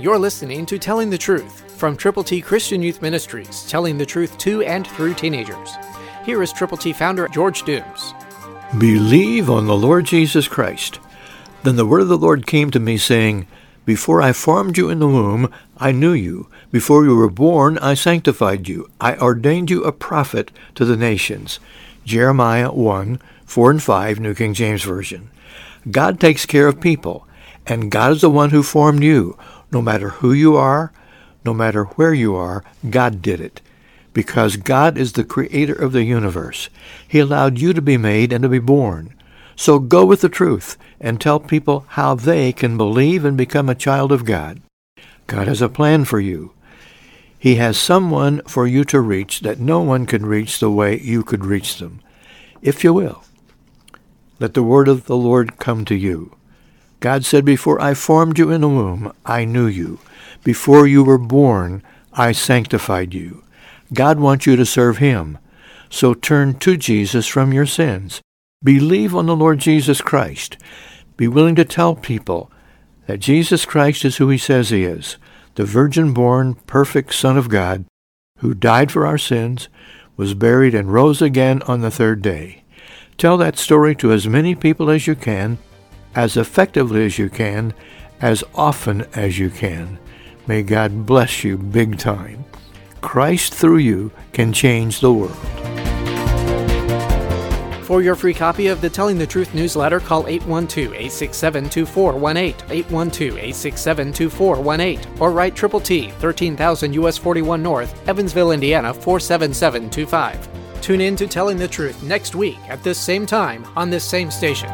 You're listening to Telling the Truth from Triple T Christian Youth Ministries, telling the truth to and through teenagers. Here is Triple T founder George Dooms. Believe on the Lord Jesus Christ. Then the word of the Lord came to me, saying, Before I formed you in the womb, I knew you. Before you were born, I sanctified you. I ordained you a prophet to the nations. Jeremiah 1, 4 and 5, New King James Version. God takes care of people, and God is the one who formed you. No matter who you are, no matter where you are, God did it. Because God is the creator of the universe. He allowed you to be made and to be born. So go with the truth and tell people how they can believe and become a child of God. God has a plan for you. He has someone for you to reach that no one can reach the way you could reach them. If you will, let the word of the Lord come to you. God said, Before I formed you in the womb, I knew you. Before you were born, I sanctified you. God wants you to serve him. So turn to Jesus from your sins. Believe on the Lord Jesus Christ. Be willing to tell people that Jesus Christ is who he says he is, the virgin-born, perfect Son of God, who died for our sins, was buried, and rose again on the third day. Tell that story to as many people as you can, as effectively as you can, as often as you can. May God bless you big time. Christ through you can change the world. For your free copy of the Telling the Truth newsletter, call 812-867-2418, 812-867-2418, or write Triple T, 13,000 US 41 North, Evansville, Indiana 47725. Tune in to Telling the Truth next week at this same time on this same station.